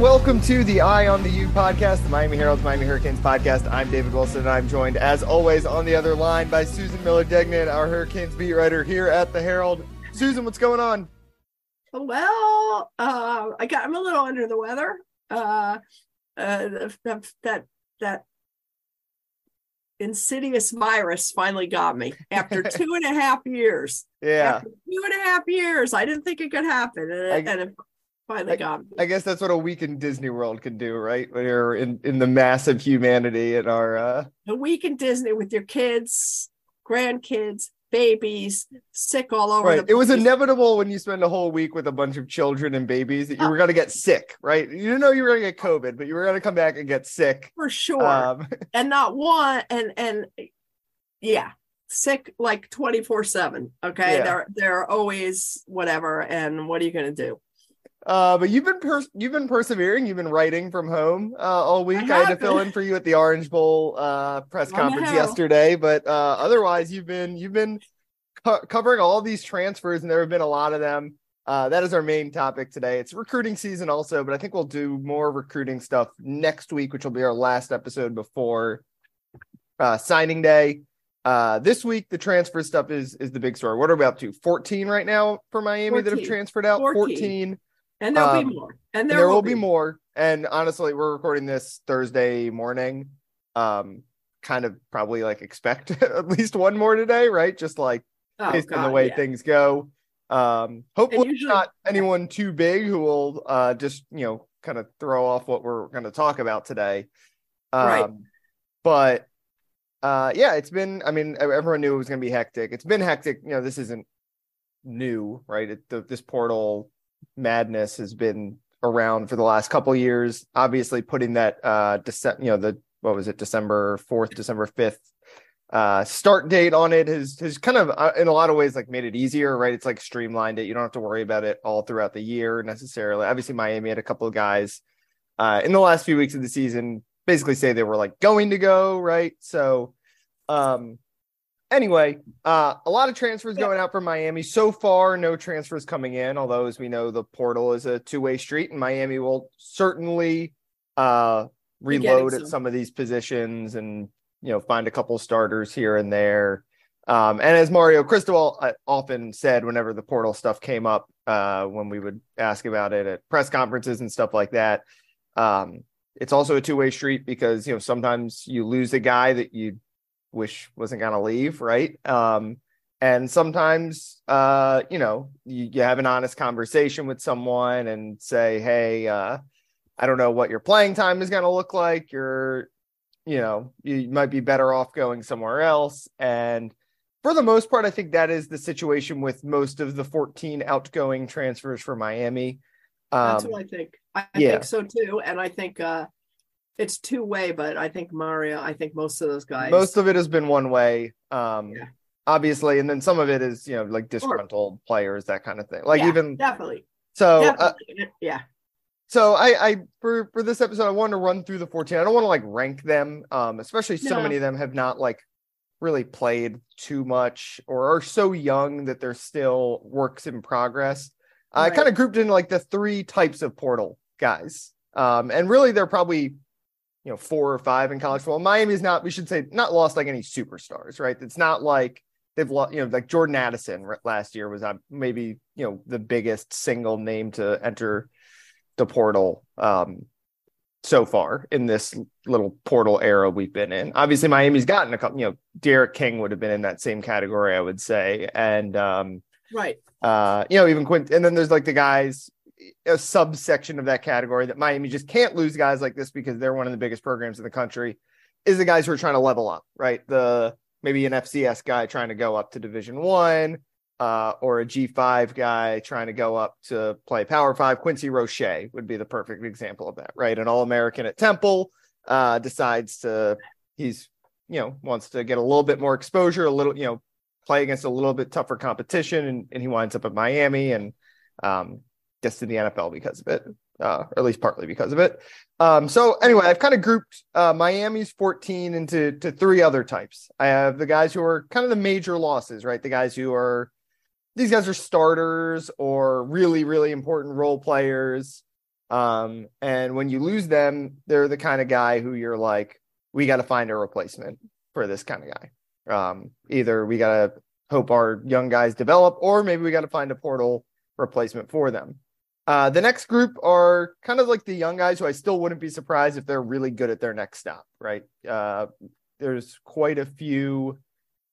And welcome to the Eye on the U podcast, the Miami Herald's Miami Hurricanes podcast. I'm David Wilson and I'm joined as always on the other line by Susan Miller Degnan, our Hurricanes beat writer here at the Herald. Susan, what's going on? Well, uh, I got I'm a little under the weather. Uh, uh, that that that insidious virus finally got me after two and a half years. Yeah, After two and a half years, I didn't think it could happen, and I- and it finally got me. I guess that's what a week in Disney World can do, right? When you're in, in the massive humanity and our uh A week in Disney with your kids, grandkids, babies, sick all over. right. It was inevitable when you spend a whole week with a bunch of children and babies that you Oh. were gonna get sick, right? You didn't know you were gonna get COVID, but you were gonna come back and get sick. for sure. Um, and not one and and yeah sick like 24 7 okay Yeah. they're they're always whatever and what are you gonna do Uh, but you've been pers- you've been persevering. You've been writing from home uh, all week. I, I had to fill in for you at the Orange Bowl uh, press conference yesterday, but uh, otherwise you've been you've been co- covering all these transfers, and there have been a lot of them. Uh, that is our main topic today. It's recruiting season also, but I think we'll do more recruiting stuff next week, which will be our last episode before uh, signing day. Uh, this week the transfer stuff is is the big story. What are we up to? 14 right now for Miami that have transferred out. 14. 14 and there'll Um, be more and and there, there, will be more. And honestly, we're recording this Thursday morning. Um, kind of probably like expect at least one more today, right? Just like oh, based on the way yeah. things go. Um, hopefully usually- not anyone too big who will uh just you know kind of throw off what we're going to talk about today. Um, Right. but uh yeah, it's been I mean everyone knew it was going to be hectic. It's been hectic, you know, this isn't new, right? It, the, this portal madness has been around for the last couple years. Obviously, putting that uh, December, you know, the what was it, December fourth, December fifth uh start date on it has has kind of uh, in a lot of ways like made it easier right? It's like streamlined it. You don't have to worry about it all throughout the year necessarily. Obviously miami had a couple of guys uh in the last few weeks of the season basically say they were like going to go right? So um anyway uh a lot of transfers going out from miami. So far no transfers coming in although as we know the portal is a two-way street and miami will certainly uh reload at some. some of these positions and you know find a couple starters here and there. Um and as mario cristobal uh, often said whenever the portal stuff came up uh when we would ask about it at press conferences and stuff like that um it's also a two-way street because you know sometimes you lose a guy that you wish wasn't going to leave right? Um and sometimes uh you know you, you have an honest conversation with someone and say hey uh i don't know what your playing time is going to look like. You're you know you might be better off going somewhere else. And for the most part i think that is the situation with most of the 14 outgoing transfers for miami. That's um what i think. I, I yeah. think so too. And i think uh it's two way but i think mario i think most of those guys most of it has been one way um Yeah. obviously and then some of it is you know like disgruntled players that kind of thing like Yeah, even definitely so uh, yeah so I, I for for this episode, I wanted to run through the 14. I don't want to like rank them, um, especially so No. many of them have not like really played too much or are so young that they're still works in progress. I kind of grouped in like the three types of portal guys, um, and really they're probably you know four or five in college football. Miami's not, we should say, not lost like any superstars, right? It's not like they've lost, you know, like Jordan Addison last year was uh, maybe you know the biggest single name to enter the portal um so far in this little portal era we've been in. Obviously, Miami's gotten a couple, you know, D'Eriq King would have been in that same category, I would say. And um Right. Uh, you know, even Quint, and then there's like the guys, a subsection of that category that Miami just can't lose guys like this because they're one of the biggest programs in the country. Is the guys who are trying to level up, right? The maybe an FCS guy trying to go up to Division One, uh, or a G5 guy trying to go up to play Power Five. Quincy Roche would be the perfect example of that, right? An All American at Temple uh, decides to he's you know wants to get a little bit more exposure, a little you know play against a little bit tougher competition, and, and he winds up at Miami and um, gets to the NFL because of it, uh, or at least partly because of it. Um, so anyway, I've kind of grouped uh, Miami's 14 into to three other types. I have the guys who are kind of the major losses, right? The guys who are these guys are starters or really, really important role players. Um, and when you lose them, they're the kind of guy who you're like, we got to find a replacement for this kind of guy. Um, either we got to hope our young guys develop, or maybe we got to find a portal replacement for them. Uh, the next group are kind of like the young guys who I still wouldn't be surprised if they're really good at their next stop, right? Uh, there's quite a few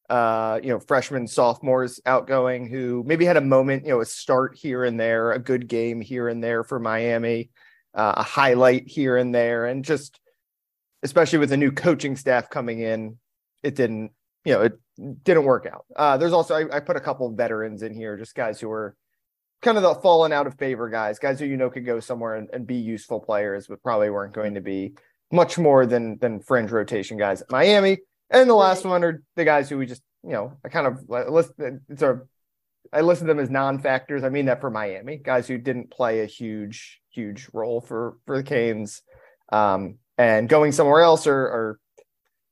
uh, you know, freshmen, sophomores outgoing who maybe had a moment, you know, a start here and there, a good game here and there for Miami, uh, a highlight here and there, and just especially with the new coaching staff coming in, it didn't, you know, it didn't work out. Uh, there's also I, I put a couple of veterans in here, just guys who were kind of the fallen out of favor guys, guys who you know could go somewhere and, and be useful players, but probably weren't going to be much more than than fringe rotation guys at Miami. And the last one are the guys who we just, you know, I kind of list it's a I listed them as non-factors. I mean that for Miami, guys who didn't play a huge, huge role for for the Canes. Um, and going somewhere else or or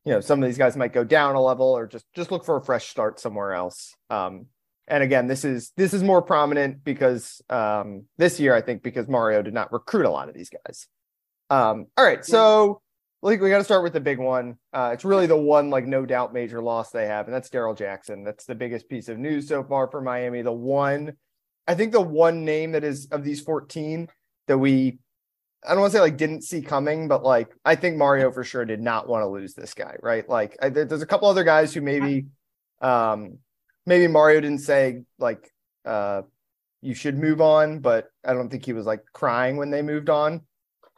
you know, some of these guys might go down a level or just just look for a fresh start somewhere else. Um, and again, this is this is more prominent because um, this year I think because Mario did not recruit a lot of these guys. Um, all right, so like we got to start with the big one. Uh, it's really the one like no doubt major loss they have, and that's Darrell Jackson. That's the biggest piece of news so far for Miami. The one, I think, the one name that is of these fourteen that we, I don't want to say like didn't see coming, but like I think Mario for sure did not want to lose this guy, right? Like I, there's a couple other guys who maybe, um, maybe Mario didn't say like uh, you should move on, but I don't think he was like crying when they moved on.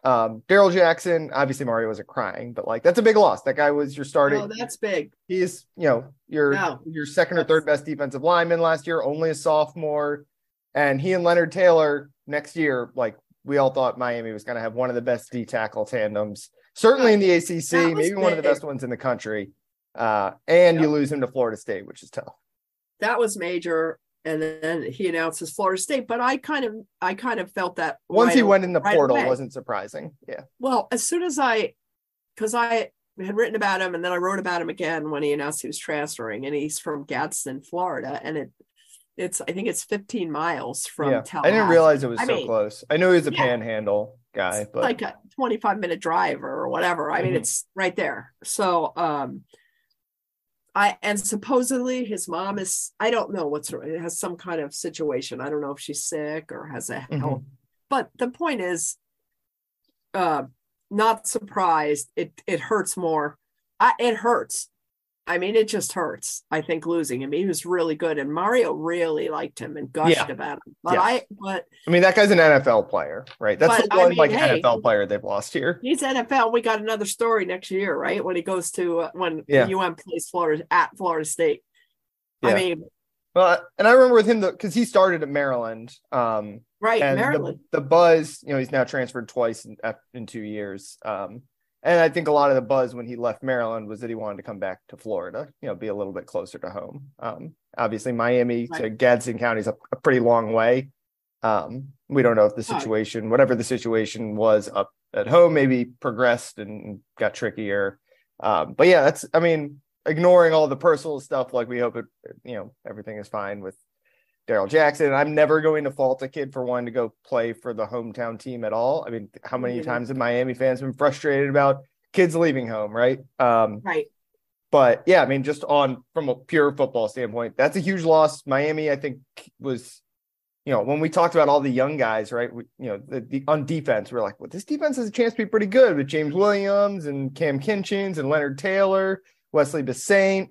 Um, Darrell Jackson, obviously Mario wasn't crying, but like that's a big loss. That guy was your starting. Oh, that's big. He's you know your No. your second or third best defensive lineman last year, only a sophomore, and he and Leonard Taylor next year, like we all thought Miami was going to have one of the best D tackle tandems, certainly in the ACC, maybe one of the best ones in the country. Uh, and you lose him to Florida State, which is tough. That was major. And then he announces Florida State, but I kind of, I kind of felt that Once right he went in the right portal, away. wasn't surprising. Yeah. Well, as soon as I, because I had written about him and then I wrote about him again when he announced he was transferring, and he's from Gadsden, Florida, and it, it's I think it's 15 miles from yeah. I didn't realize it was I so mean, close. I knew he was a yeah. panhandle guy, It's but like a 25 minute drive or whatever. I mean, Mhm. it's right there. So, um, I and supposedly his mom is I don't know what's it has some kind of situation. I don't know if she's sick or has a Mhm. health. But the point is, uh, not surprised. It it hurts more. I, it hurts. I mean, it just hurts. I think losing him. He was really good, and Mario really liked him and gushed Yeah. about him. But Yes. I, but I mean, that guy's an NFL player, right? That's But, the I one mean, like hey. NFL player they've lost here. He's NFL. We got another story next year, right? When he goes to uh, when Yeah. UM plays Florida at Florida State. Yeah. I mean, Well, and I remember with him because he started at Maryland. Um, right, and the, Maryland. the buzz, you know, he's now transferred twice in, in two years. Um, and I think a lot of the buzz when he left Maryland was that he wanted to come back to Florida, you know, be a little bit closer to home. Um, obviously, Miami to Gadsden County is a, a pretty long way. Um, we don't know if the situation, whatever the situation was up at home, maybe progressed and got trickier. Um, but yeah, that's, I mean, ignoring all the personal stuff, like we hope it, you know, everything is fine with Darrell Jackson. I'm never going to fault a kid for wanting to go play for the hometown team at all. I mean, how many Yeah. times have Miami fans been frustrated about kids leaving home, right? Um, Right. but yeah, I mean, just on from a pure football standpoint, that's a huge loss. Miami, I think, was, you know, when we talked about all the young guys, right? We, you know, the, the on defense, we're like, well, this defense has a chance to be pretty good with James Williams and Cam Kinchens and Leonard Taylor, Wesley Bissainthe.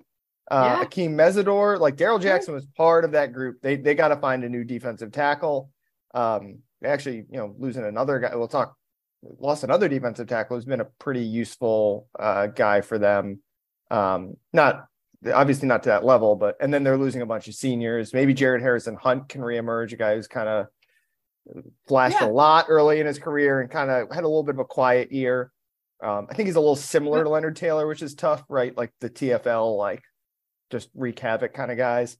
Uh, Yeah. Akeem Mesidor, like Darrell Jackson was part of that group. They they got to find a new defensive tackle. Um, actually, you know, losing another guy. We'll talk. Lost another defensive tackle who's been a pretty useful uh, guy for them. Um, not obviously not to that level, but and then they're losing a bunch of seniors. Maybe Jared Harrison Hunt can reemerge, a guy who's kind of flashed Yeah. a lot early in his career and kind of had a little bit of a quiet year. Um, I think he's a little similar to Leonard Taylor, which is tough, right? Like the TFL, like just wreak havoc kind of guys.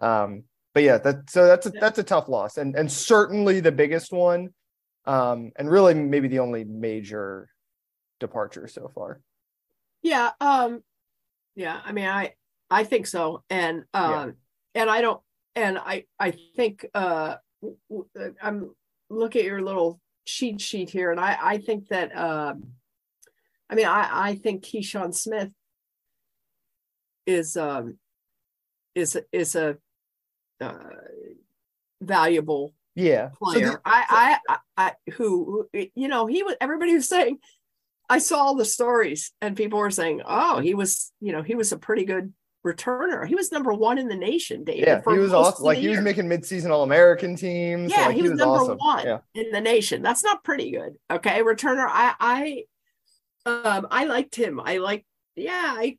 Um, but yeah, that so that's a, that's a tough loss, and and certainly the biggest one, um, and really maybe the only major departure so far. Yeah, um yeah, I mean I I think so. And um and I don't and I I think uh I'm look at your little cheat sheet here and I I think that um I mean I I think Keyshawn Smith is um is is a uh, valuable Yeah, So the- player. I, I, I, I, who, you know, he was. Everybody was saying. I saw all the stories, and people were saying, "Oh, he was, you know, he was a pretty good returner. He was number one in the nation, David. yeah, he was awesome. Like he was making mid-season All-American teams. Yeah, like, he was, number awesome. one Yeah, in the nation. That's not pretty good. Okay, returner. I, I, um, I liked him. I like. Yeah, I,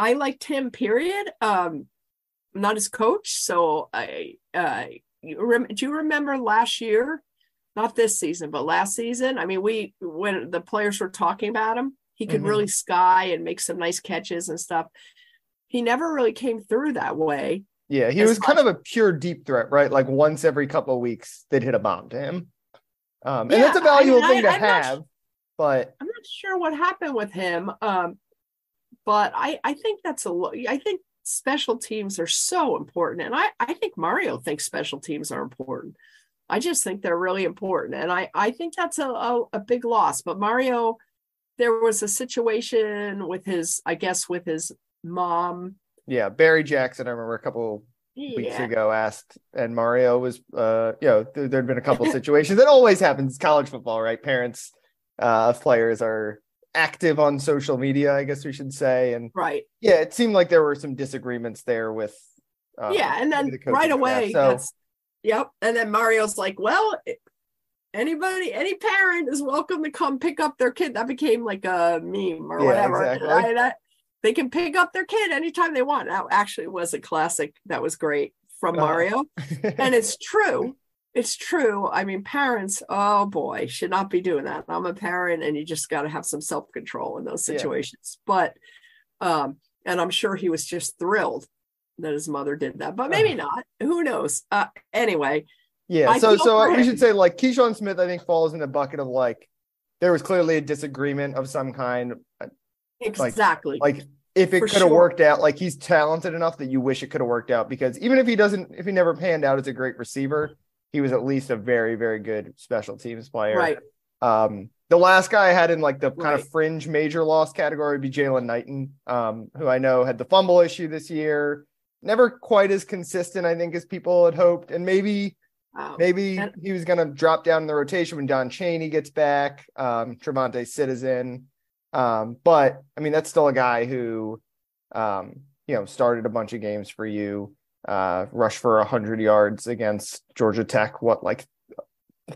I liked him. Period. Um, not his coach, so I. Uh, you rem- do you remember last year? Not this season, but last season. I mean, we when the players were talking about him, he could Mhm. really sky and make some nice catches and stuff. He never really came through that way. yeah, he As was kind of a pure deep threat, right? Like once every couple of weeks, they'd hit a bomb to him, um, and Yeah, that's a I valuable mean, thing to I- I'm not have. But I'm not sure what happened with him. Um, but I, I think that's a I think special teams are so important. And I, I think Mario thinks special teams are important. I just think they're really important. And I, I think that's a, a, a big loss. But Mario, there was a situation with his, I guess, with his mom. yeah, Barry Jackson, I remember a couple weeks ago asked, and Mario was, uh, you know, there, there'd been a couple situations that always happens. College football, right? Parents uh, of players are active on social media, I guess we should say, and Right. yeah, it seemed like there were some disagreements there with. Uh, yeah. And then the right away, So that's, yep. And then Mario's like, well, anybody, any parent is welcome to come pick up their kid. That became like a meme or Yeah, whatever. exactly. I- I- they can pick up their kid anytime they want. That actually was a classic. That was great from Uh, Mario. and it's true. It's true. I mean, parents, oh boy, should not be doing that. I'm a parent and you just got to have some self control in those Yeah. situations. But, um, and I'm sure he was just thrilled that his mother did that, but maybe not. Who knows? Uh, anyway, Yeah, I so so we him. should say like Keyshawn Smith, I think falls in the bucket of like there was clearly a disagreement of some kind. exactly. Like if it could have sure. worked out, like he's talented enough that you wish it could have worked out because even if he doesn't, if he never panned out as a great receiver, he was at least a very very good special teams player. right. Um, the last guy I had in like the kind Right. of fringe major loss category would be Jaylan Knighton, um, who I know had the fumble issue this year. Never quite as consistent, I think, as people had hoped, and maybe Wow. Maybe And- he was going to drop down in the rotation when Don Chaney gets back, um, TreVonte' Citizen. Um, but I mean, that's still a guy who, um, you know, started a bunch of games for you, uh, rushed for 100 yards against Georgia Tech, what, like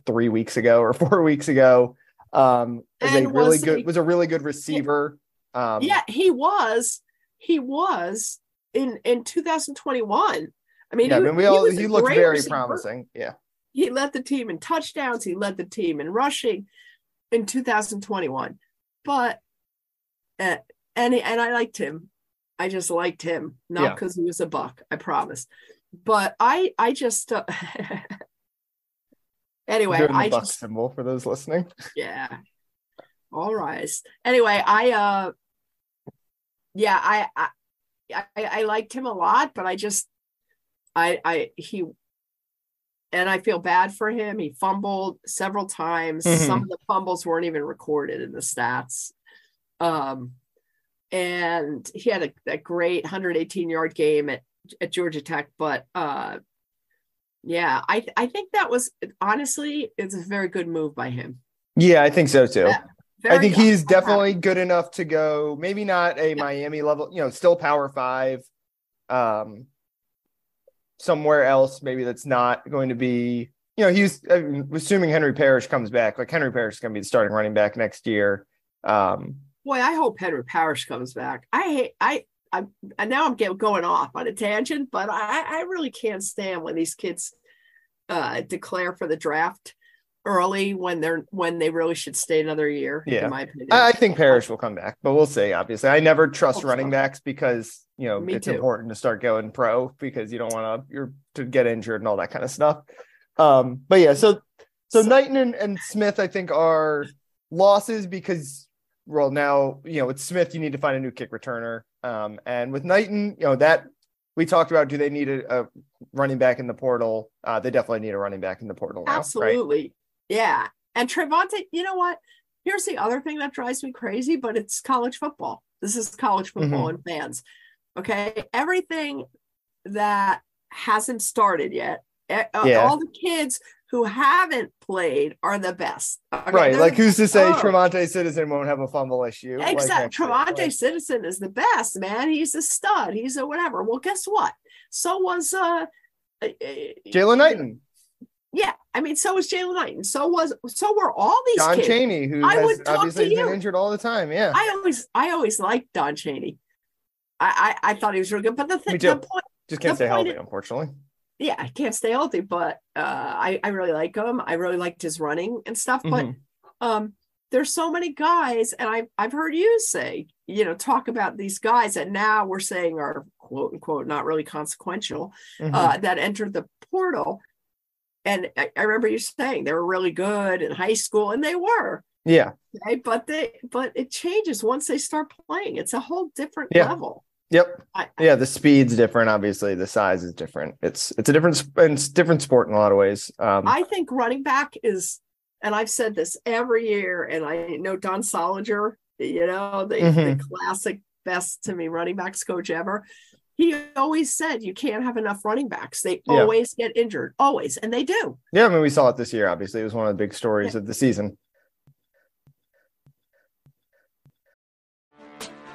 three weeks ago or four weeks ago. Um, is a really was good, he- was a really good receiver. Um, yeah, he was. He was in in 2021. I mean, yeah, I he, mean, we he all, was he looked very receiver. promising. Yeah. He led the team in touchdowns. He led the team in rushing in 2021. But uh, and and I liked him. I just liked him, not Yeah. because he was a buck. I promise. But I I just uh, anyway. Doing the I buck just symbol for those listening. yeah All right. anyway i uh yeah I, I i i liked him a lot but i just i i he and i feel bad for him he fumbled several times Mhm. some of the fumbles weren't even recorded in the stats um and he had a, a great 118 yard game at at georgia tech but uh yeah i i think that was honestly it's a very good move by him Yeah, I think so too. Yeah. I think he's definitely good enough to go, maybe not a Miami level, you know, still power five. um, somewhere else, maybe that's not going to be, you know, he's I'm assuming Henry Parrish comes back. Like Henry Parrish is going to be the starting running back next year. Um, Boy, I hope Henry Parrish comes back. I hate I I and now I'm get, going off on a tangent, but I I really can't stand when these kids uh declare for the draft early when they're when they really should stay another year. Yeah. in my opinion. I I think Parrish will come back, but we'll see. Obviously, I never trust Hope running so. backs because you know Me it's too. important to start going pro because you don't want to you're to get injured and all that kind of stuff. Um, but yeah, so so So- Knighton and, and Smith, I think, are losses because well now you know with Smith you need to find a new kick returner, um, and with Knighton, you know that we talked about. Do they need a, a running back in the portal? Uh, they definitely need a running back in the portal now, right? Absolutely. Yeah. And TreVonte', you know what? Here's the other thing that drives me crazy, but it's college football. This is college football Mm-hmm. and fans. Okay. Everything that hasn't started yet, eh, uh, Yeah. all the kids who haven't played are the best. Okay? Right, They're like who's to say Oh. TreVonte' Citizen won't have a fumble issue? like Exactly. year, TreVonte' like- Citizen is the best, man. He's a stud. He's a whatever. Well, guess what? So was uh, uh, Jaylan Knighton, Yeah, I mean, so was Jaylan Knighton. So was so were all these John kids. Chaney, who I has would talk obviously to been you. injured all the time. Yeah, I always I always liked Don Chaney. I I, I thought he was really good, but the thing the point just can't stay healthy, is- unfortunately. Yeah, I can't stay healthy, but uh I, I really like him. I really liked his running and stuff. But Mhm. um there's so many guys, and I I've heard you say, you know, talk about these guys that now we're saying are quote unquote not really consequential, Mhm. uh, that entered the portal. And I, I remember you saying they were really good in high school, and they were. yeah, Okay, but they but it changes once they start playing. It's a whole different Yeah. level. Yep, I, yeah. The speed's different. Obviously, the size is different. It's it's a different it's different sport in a lot of ways. Um, I think running back is, and I've said this every year, and I know Don Soldinger, you know, the, the Mhm. classic best to me running backs coach ever. He always said you can't have enough running backs. They Yeah. always get injured, always, and they do. yeah, I mean, we saw it this year. Obviously, it was one of the big stories of the season.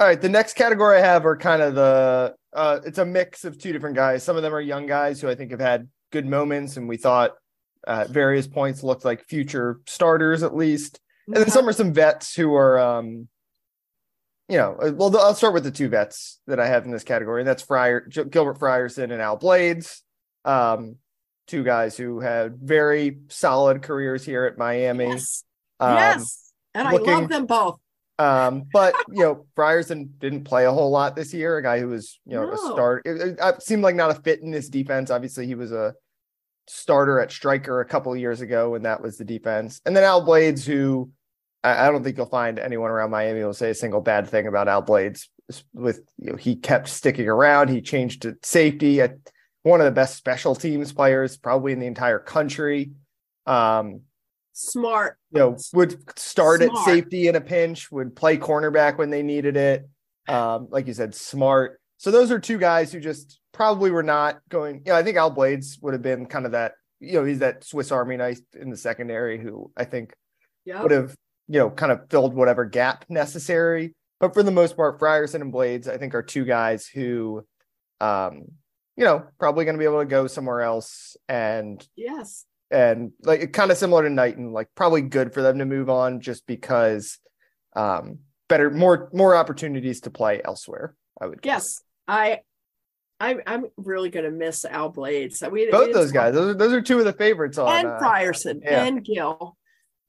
All right, the next category I have are kind of the uh it's a mix of two different guys. Some of them are young guys who I think have had good moments and we thought uh, at various points looked like future starters at least. And then some are some vets who are um you know, uh, well I'll start with the two vets that I have in this category. And that's Fryer Gilbert Frierson and Al Blades. Um two guys who had very solid careers here at Miami. Yes, Um, yes, and I love them both. Um, but you know, Frierson didn't play a whole lot this year. A guy who was, you know, a No. start. It, it- it seemed like not a fit in this defense. Obviously, he was a starter at striker a couple of years ago when that was the defense. And then Al Blades, who I, I don't think you'll find anyone around Miami will say a single bad thing about Al Blades. With you know, he kept sticking around. He changed to safety at one of the best special teams players probably in the entire country. Um, Smart. you know, would start at safety in a pinch, would play cornerback when they needed it. Um, like you said, smart. So those are two guys who just probably were not going. You know, I think Al Blades would have been kind of that. You know, he's that Swiss Army knife in the secondary who I think Yeah. would have you know kind of filled whatever gap necessary. But for the most part, Frierson and Blades, I think, are two guys who, um, you know, probably going to be able to go somewhere else and Yes. And like it kind of similar to Knighton, like probably good for them to move on just because um better more more opportunities to play elsewhere. I would guess. Yes, I, I, I'm really gonna miss Al Blades. We, we both those guys. Those are, those are two of the favorites on and uh, Frierson yeah. and Gill.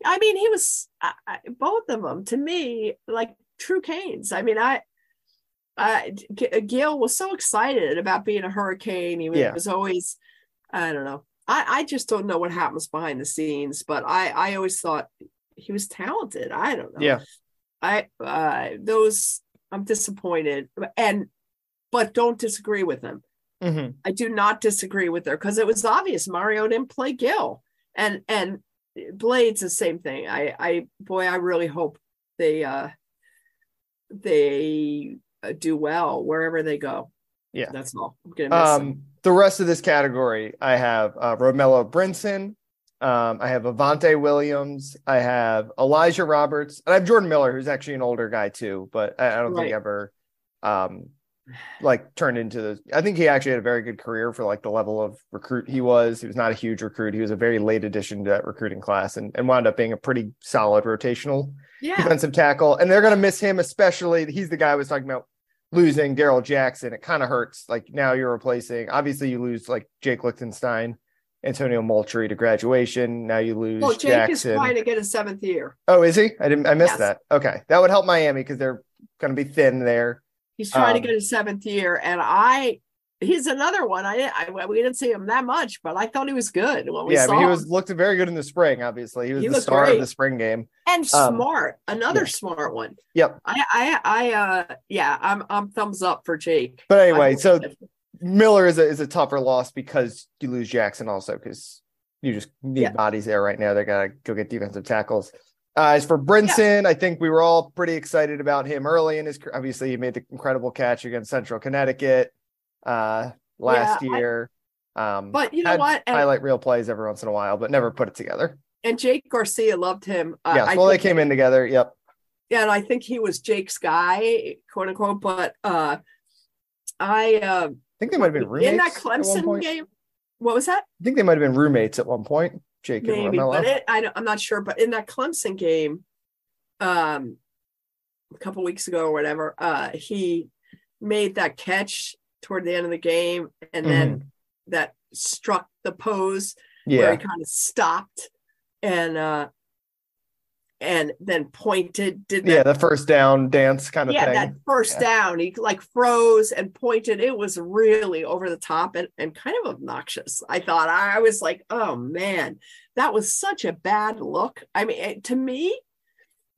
I mean, he was I, I, both of them to me like true Canes. I mean, I, I G- Gill was so excited about being a Hurricane. He was, Yeah. was always, I don't know. I, I just don't know what happens behind the scenes, but I, I always thought he was talented. I don't know. Yeah. I, uh, those I'm disappointed, and but don't disagree with them. Mhm. I do not disagree with her because it was obvious Mario didn't play Gil and and Blades the same thing. I I boy I really hope they uh they uh, do well wherever they go. Yeah. That's all. Um, the rest of this category, I have uh, Romello Brinson, um, I have Avantae Williams, I have Elijah Roberts, and I have Jordan Miller, who's actually an older guy too, but I, I don't think he ever um like turned into the I think he actually had a very good career for like the level of recruit he was. He was not a huge recruit. He was a very late addition to that recruiting class and, and wound up being a pretty solid rotational Yeah. defensive tackle. And they're gonna miss him, especially he's the guy I was talking about losing Darrell Jackson. It kind of hurts. Like now you're replacing obviously you lose like Jake Lichtenstein, Antonio Moultrie to graduation. Now you lose Well, Jake Jackson. is trying to get a seventh year. Oh, is he? I didn't I missed Yes. that. Okay. That would help Miami because they're gonna be thin there. He's trying Um, to get a seventh year, and I he's another one. I, I we didn't see him that much, but I thought he was good when we yeah, saw mean, he was looked very good in the spring. Obviously, he was He the star great. of the spring game. and um, smart. Another yeah. smart one. Yep. I I I uh yeah, I'm I'm thumbs up for Jake. But anyway, so Miller is a is a tougher loss because you lose Jackson also because you just need Yeah. bodies there right now. They gotta go get defensive tackles. Uh, as for Brinson, I think we were all pretty excited about him early in his. Obviously, he made the incredible catch against Central Connecticut uh, last Yeah, I- year. um, But you know what? And, highlight reel plays every once in a while, but never put it together. and Jake Garcia loved him. Uh, yes, I well, they came in together. Yep. Yeah, and I think he was Jake's guy, quote unquote. But uh I uh I think they might have been roommates in that Clemson game. What was that? I think they might have been roommates at one point. Jake and maybe, Romello. but it, I don't, I'm not sure. But in that Clemson game, um, a couple weeks ago or whatever, uh, he made that catch toward the end of the game, and then that struck the pose where he kind of stopped and uh, and then pointed. Did that yeah, the first down dance kind of yeah, thing. that first Yeah. down, he like froze and pointed. It was really over the top and, and kind of obnoxious. I thought I was like, oh man, that was such a bad look. I mean, it- to me,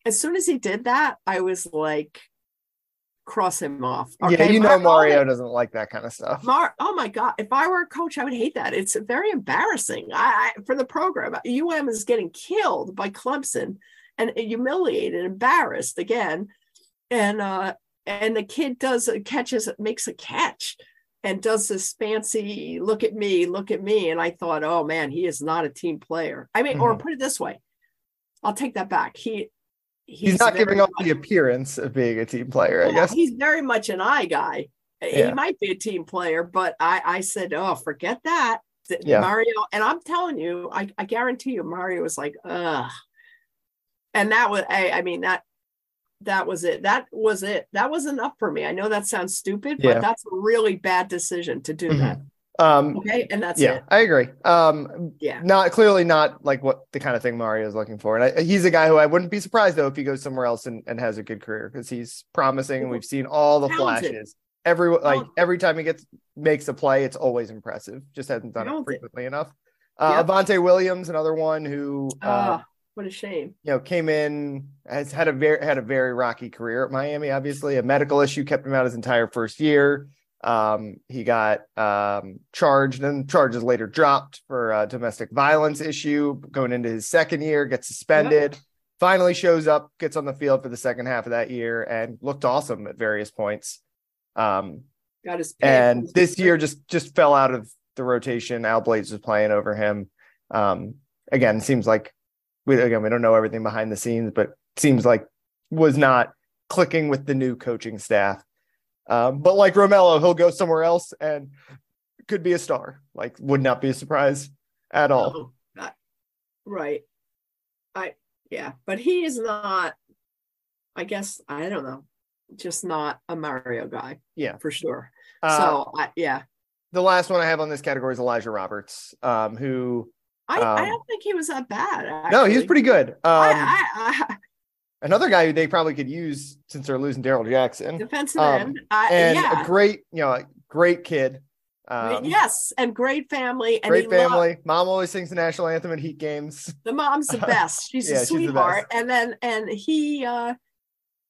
as soon as he did that, I was like, cross him off. yeah, you know Mar- Mario doesn't like that kind of stuff. Mar, oh my God! If I were a coach, I would hate that. It's very embarrassing. I, I for the program. UM is getting killed by Clemson and humiliated, embarrassed again, and uh, and the kid does catches makes a catch and does this fancy look at me, look at me, and I thought, oh man, he is not a team player. I mean, or Mhm. put it this way, I'll take that back. He He's, not giving up much- the appearance of being a team player, I guess. he's very much an eye guy. Yeah. He might be a team player, but I, I said, oh, forget that. Yeah. Mario, and I'm telling you, I, I guarantee you, Mario was like, ugh. And that was, I, I mean, that that was it. That was it. That was enough for me. I know that sounds stupid, Yeah. but that's a really bad decision to do Mhm. that. Um, Okay. And that's yeah, it. I agree. Um, Yeah. not clearly not like what the kind of thing Mario is looking for. And I, he's a guy who I wouldn't be surprised though if he goes somewhere else and, and has a good career because he's promising. and We've seen all the Talented. flashes. Every like every time he gets makes a play, it's always impressive. Just hasn't done it Talented. frequently enough. Uh, Yep. Avantae Williams, another one who uh, Ah, what a shame. you know came in has had a very had a very rocky career at Miami. Obviously, a medical issue kept him out his entire first year. Um, he got um, charged and charges later dropped for a domestic violence issue going into his second year, gets suspended, finally shows up, gets on the field for the second half of that year and looked awesome at various points. Um, Got his and this year just just fell out of the rotation. Al Blades was playing over him. Um, again, seems like we again we don't know everything behind the scenes, but seems like was not clicking with the new coaching staff. Um, but like Romello, he'll go somewhere else and could be a star. Like would not be a surprise at all. Oh, I- right. I yeah, but he is not. I guess I don't know, just not a Mario guy. Yeah. for sure. Uh, so I, yeah, the last one I have on this category is Elijah Roberts, um, who I, I um, don't think he was that bad. no, he was pretty good. Um, I, I, I, another guy who they probably could use since they're losing Darrell Jackson, defensive Um, end. I, and yeah, a great, you know, great kid. Um, yes, and great family. And great loved- family. Mom always sings the national anthem at Heat games. the mom's the best. She's Yeah, a she's the sweetheart. best. And then and he, uh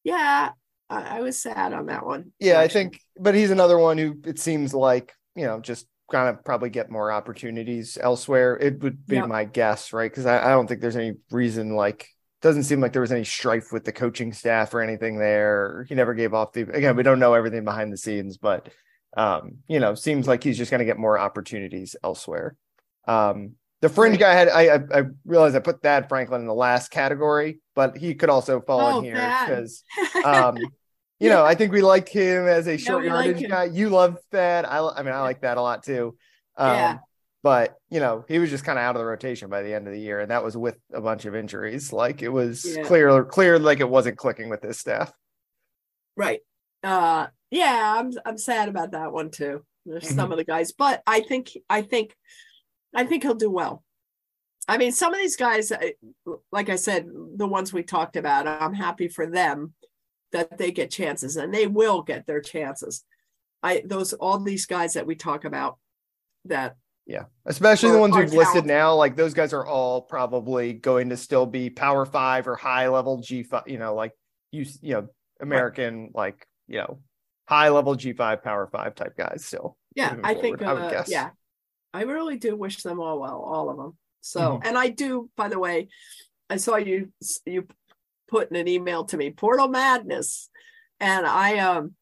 yeah, I, I was sad on that one. Yeah, I think, but he's another one who it seems like you know just kind of probably get more opportunities elsewhere. It would be Yep. my guess, right? Because I, I don't think there's any reason like doesn't seem like there was any strife with the coaching staff or anything there. He never gave off the again. We don't know everything behind the scenes, but um, you know, seems like he's just going to get more opportunities elsewhere. Um, the fringe guy had I, I I realized I put Thad Franklin in the last category, but he could also fall Oh, in here because um you know, I think we like him as a short like yardage him. guy. You love that. I, I mean, I like that a lot too. Um, Yeah. But you know, he was just kind of out of the rotation by the end of the year, and that was with a bunch of injuries. Like it was Yeah. clear, clear, like it wasn't clicking with this staff. right. Uh yeah, I'm I'm sad about that one too. There's Mm-hmm. some of the guys, but I think I think I think he'll do well. I mean, some of these guys, uh, like I said, the ones we talked about, I'm happy for them that they get chances, and they will get their chances. I those all these guys that we talk about that Yeah, especially the ones we've listed now. Like those guys are all probably going to still be Power Five or high level G five. You know, like you, you know, American, like you know, high level G five, Power Five type guys. Still, yeah i think forward, I would uh, guess. yeah i really do wish them all well all of them so Mhm. and i do by the way i saw you you put in an email to me portal madness and i um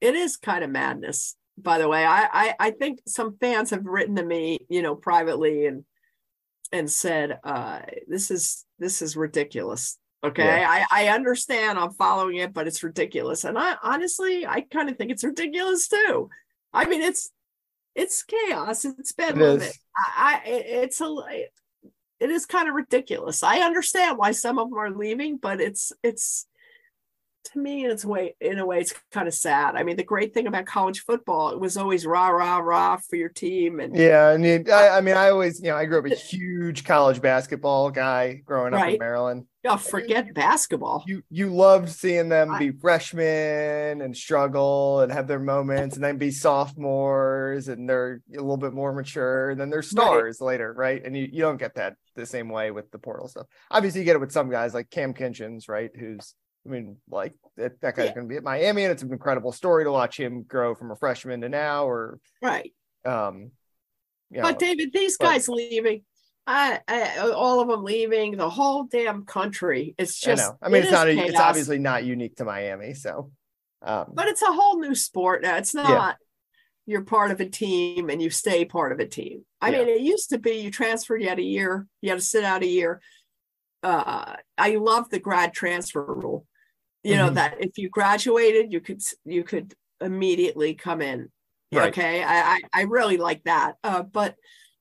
it is kind of madness by the way I, I i think some fans have written to me you know privately and and said uh this is this is ridiculous. Okay? Yeah. i i understand i'm following it but it's ridiculous. And i honestly i kind of think it's ridiculous too. I mean it's it's chaos. It's bad It i, I it's a it is kind of ridiculous. I understand why some of them are leaving but it's it's to me it's way in a way it's kind of sad i mean the great thing about college football it was always rah rah rah for your team and Yeah, and you, I, I mean, I always, you know, I grew up a huge college basketball guy growing up in Maryland. oh, forget basketball You you loved seeing them I- be freshmen and struggle and have their moments, and then be sophomores, and they're a little bit more mature, and then they're stars later, right? And you, you don't get that the same way with the portal stuff. Obviously, you get it with some guys like Cam Kinchens, right? Who's I mean, like that, that guy's Yeah. going to be at Miami, and it's an incredible story to watch him grow from a freshman to now, or right um, you know, but david these but- guys leaving I, I all of them leaving the whole damn country it's I just know. I mean, it it's not. it's obviously not unique to Miami. So, um, but it's a whole new sport now. It's not you're part of a team and you stay part of a team. I Yeah. mean, it used to be you transferred, you had a year, you had to sit out a year. Uh, I love the grad transfer rule. You know Mhm. that if you graduated, you could you could immediately come in. Right. Okay, I, I I really like that. Uh, but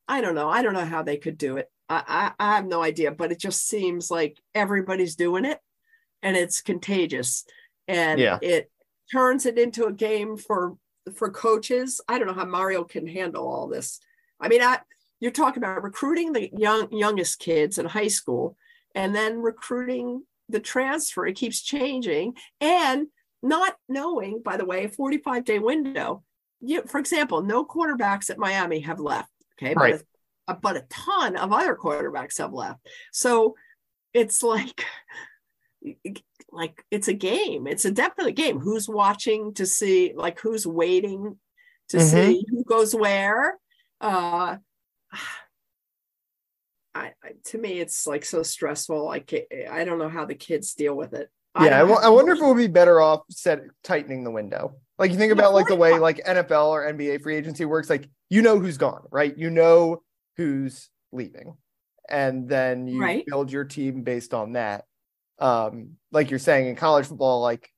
I don't know. I don't know how they could do it. I, I I have no idea. But it just seems like everybody's doing it, and it's contagious, and Yeah. it turns it into a game for for coaches. I don't know how Mario can handle all this. I mean, I you're talking about recruiting the young youngest kids in high school, and then recruiting the transfer. It keeps changing, and not knowing, by the way, a 45 day window. You, for example, no quarterbacks at Miami have left. Okay, Right. but a, but a ton of other quarterbacks have left. So it's like like it's a game. It's a definitely a game. Who's watching to see like who's waiting to Mhm. see who goes where? Uh I, I to me it's like so stressful. I can't, I don't know how the kids deal with it. yeah, I, don't wo- know I how- wonder if it would be better off set tightening the window. Like you think about like the way like NFL or NBA free agency works. Like you know who's gone, right? You know who's leaving, and then you Right. build your team based on that. Um, like you're saying in college football, like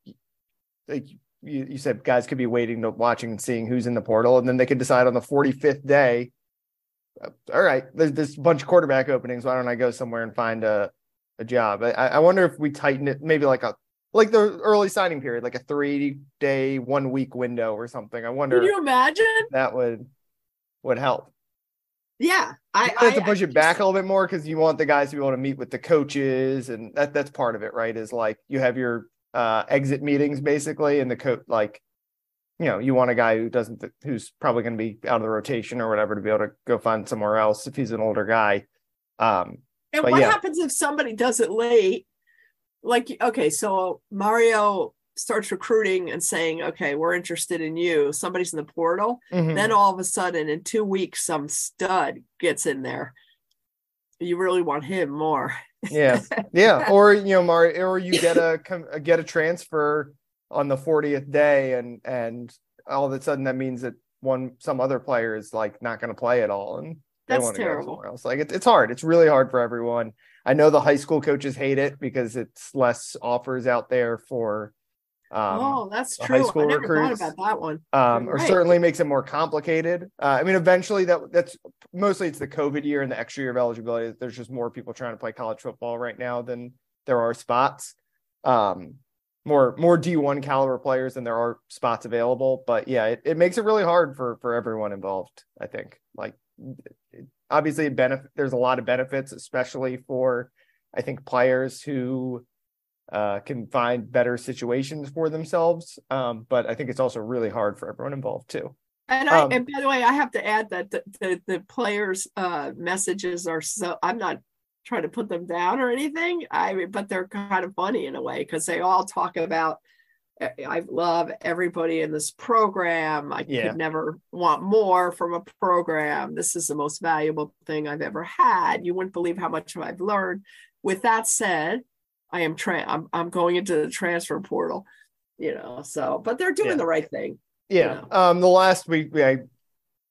like you, you said, guys could be waiting to watching and seeing who's in the portal, and then they could decide on the 45th day all right, there's this bunch of quarterback openings. Why don't I go somewhere and find a a job? I, I wonder if we tighten it, maybe like a like the early signing period, like a three day, one week window or something. I wonder Can you imagine? that would would help. Yeah, I, You have to push I it back a little bit more because you want the guys to be able to meet with the coaches, and that that's part of it, right? Is like you have your uh, exit meetings basically, and the coach like, you know, you want a guy who doesn't who's probably going to be out of the rotation or whatever to be able to go find somewhere else if he's an older guy. Um, And what yeah. happens if somebody does it late? Like, okay, so Mario starts recruiting and saying, okay, we're interested in you. Somebody's in the portal. mhm. Then all of a sudden, in two weeks, some stud gets in there. You really want him more. yeah, yeah, or you know, Mario, or you get a get a transfer on the 40th day, and and all of a sudden that means that one some other player is like not going to play at all, and they want to go somewhere else. Like it's it's hard. It's really hard for everyone. I know the high school coaches hate it because it's less offers out there for um oh, that's the high true. I school never recruits. thought about that one. um, or right. certainly makes it more complicated. Uh, I mean, eventually that that's mostly it's the COVID year and the extra year of eligibility. There's just more people trying to play college football right now than there are spots. Um, more more D1 caliber players than there are spots available. But yeah, it, it makes it really hard for for everyone involved. I think like it- obviously benefit. There's a lot of benefits, especially for I think players who uh, can find better situations for themselves. Um, but I think it's also really hard for everyone involved too. And I Um, and by the way, I have to add that the the, the players' uh, messages are so. I'm not trying to put them down or anything. I mean, but they're kind of funny in a way because they all talk about. "I- I love everybody in this program. I Yeah. could never want more from a program. This is the most valuable thing I've ever had. You wouldn't believe how much I've learned. With that said, I am tra- I'm I'm going into the transfer portal. You know, so but they're doing Yeah. the right thing. Yeah. Um, the last week we I,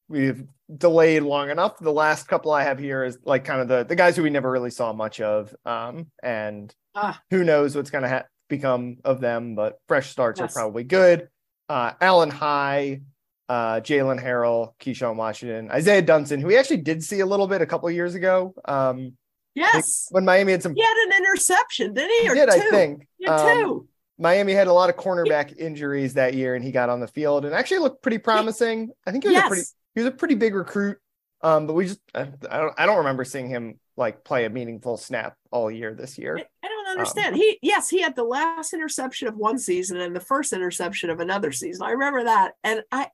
we've delayed long enough. The last couple I have here is like kind of the the guys who we never really saw much of. Um, and Ah. who knows what's going to ha- become of them, but fresh starts Yes. are probably good. Uh, Alan High, uh, Jalen Harrell, Keyshawn Washington, Isaiah Dunson, who we actually did see a little bit a couple years ago. Um, Yes. when Miami had some, He had an interception, didn't he? he Or did two? I think. Had Um, two. Miami had a lot of cornerback injuries that year, and he got on the field and actually looked pretty promising. I think he was a pretty Yes. He was a pretty big recruit. Um, but we just I, I don't I don't remember seeing him like play a meaningful snap all year this year. I don't Um, understand. he yes, he had the last interception of one season and the first interception of another season. I remember that. And I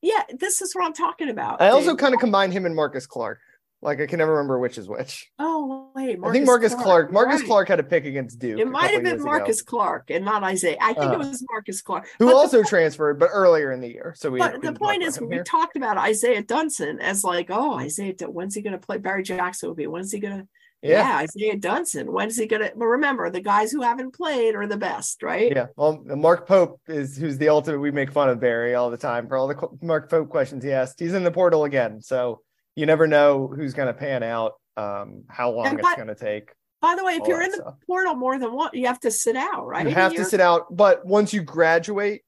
yeah, this is what I'm talking about. I also kind of combine him and Marcus Clark. Like I can never remember which is which. Oh wait, I think Marcus Clark. Marcus right. Clark had a pick against Duke. It might have been years ago, Marcus Clark and not Isaiah. I think Uh, it was Marcus Clark. who But also point- transferred, but earlier in the year. So we. But the point is, we here. talked about Isaiah Dunson as like, oh, Isaiah, when's he going to play? Barry Jackson will be. When's he going to? yeah. Yeah. Isaiah Dunson. When's he going to? But remember, the guys who haven't played are the best, right? Yeah, well, Mark Pope is who's the ultimate. We make fun of Barry all the time for all the Mark Pope questions he asked. He's in the portal again, so you never know who's going to pan out, um, how long And it's going to take. By the way, if you're in the portal more than one, you have to sit out, right? You have to sit out, but once you graduate,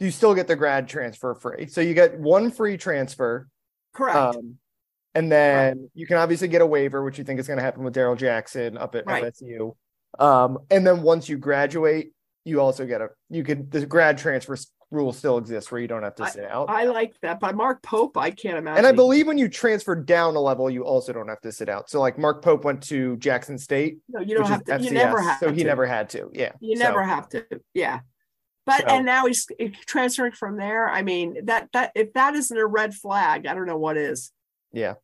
you still get the grad transfer free. So you get one free transfer, Correct. um, and then you can obviously get a waiver, which you think is going to happen with Darrell Jackson up at Right. FSU. Um, and then once you graduate, you also get a you could the grad transfer rule still exists where you don't have to sit out. I like that. By Mark Pope, I can't imagine. and I believe when you transfer down a level, you also don't have to sit out. So like Mark Pope went to Jackson State, no, you don't have to. FCS, You never have so to. he never had to. Yeah, You So- never have to. Yeah. But So- and now he's transferring from there. I mean, that that if that isn't a red flag, I don't know what is. Yeah.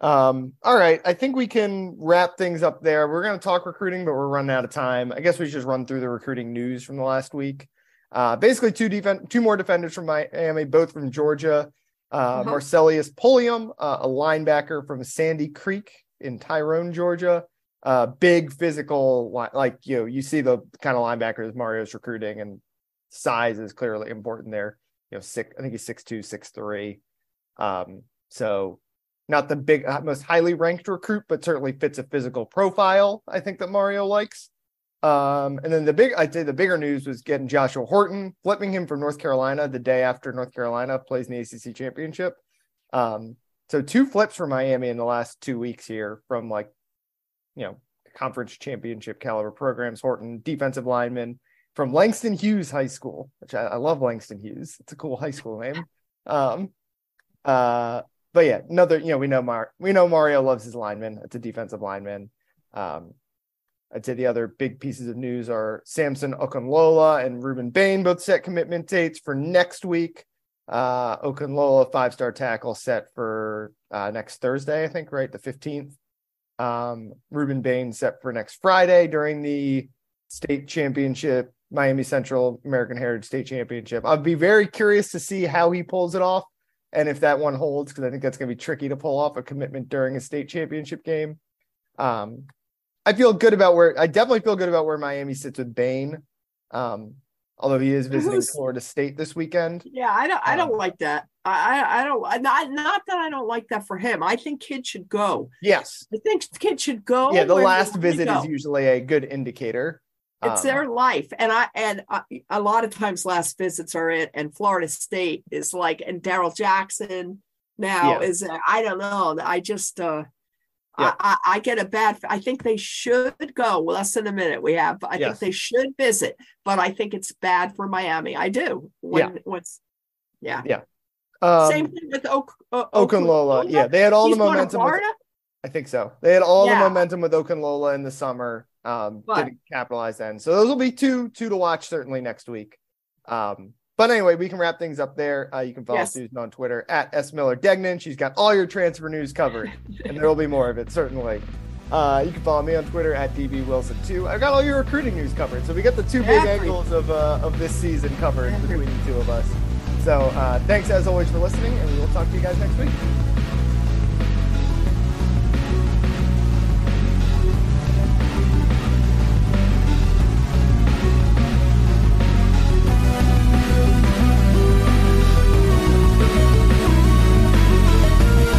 Um, all right. I think we can wrap things up there. We're going to talk recruiting, but we're running out of time. I guess we should just run through the recruiting news from the last week. Uh, basically, two defense, two more defenders from Miami, both from Georgia. Uh, Uh-huh. Marcellus Pulliam, uh, a linebacker from Sandy Creek in Tyrone, Georgia. Uh, big physical, li- like you know, you see the kind of linebackers Mario's recruiting, and size is clearly important there. You know, six. I think he's six two, six three. Um, so not the big uh, most highly ranked recruit, but certainly fits a physical profile. I think that Mario likes. Um, and then the big, I'd say the bigger news was getting Joshua Horton, flipping him from North Carolina the day after North Carolina plays in the ACC championship. Um, so two flips for Miami in the last two weeks here from like, you know, conference championship caliber programs. Horton, defensive lineman from Langston Hughes High School, which I, I love Langston Hughes. It's a cool high school name. Um, uh, but yeah, another, you know, we know Mar we know Mario loves his lineman. It's a defensive lineman. Um, I'd say the other big pieces of news are Samson Okunlola and Rueben Bain both set commitment dates for next week. Uh, Okunlola, five star tackle, set for uh, next Thursday, I think, right? The 15th. Um, Rueben Bain set for next Friday during the state championship, Miami Central American Heritage State Championship. I'd be very curious to see how he pulls it off and if that one holds, because I think that's going to be tricky to pull off a commitment during a state championship game. Um, I feel good about where I definitely feel good about where Miami sits with Bain. Um, although he is visiting Who's- Florida State this weekend. Yeah, I don't. I don't Um, like that. I. I don't. Not. Not that I don't like that for him. I think kid should go. Yes. I think kid should go. yeah, the last visit is usually a good indicator. It's Um, their life, and I and I, a lot of times last visits are it, and Florida State is like, and Darrell Jackson now Yeah. is. I don't know. I just. uh Yeah. I, I I get a bad. I think they should go. Less than a minute we have. I Yes. think they should visit, but I think it's bad for Miami. I do. When what's yeah. Yeah. Um, Same thing with Oak, uh, Okunlola. Yeah, they had all He's the momentum. with-? I think so. They had all Yeah. the momentum with Okunlola in the summer. Um, But- didn't capitalize then. So those will be two two to watch certainly next week. Um, but anyway, we can wrap things up there. Uh, you can follow Yes. Susan on Twitter at S Miller Degnan. She's got all your transfer news covered, and there will be more of it certainly. Uh, you can follow me on Twitter at DB Wilson too. I've got all your recruiting news covered, so we got the two big Every- angles of uh, of this season covered Every- between the two of us. So uh, thanks as always for listening, and we will talk to you guys next week.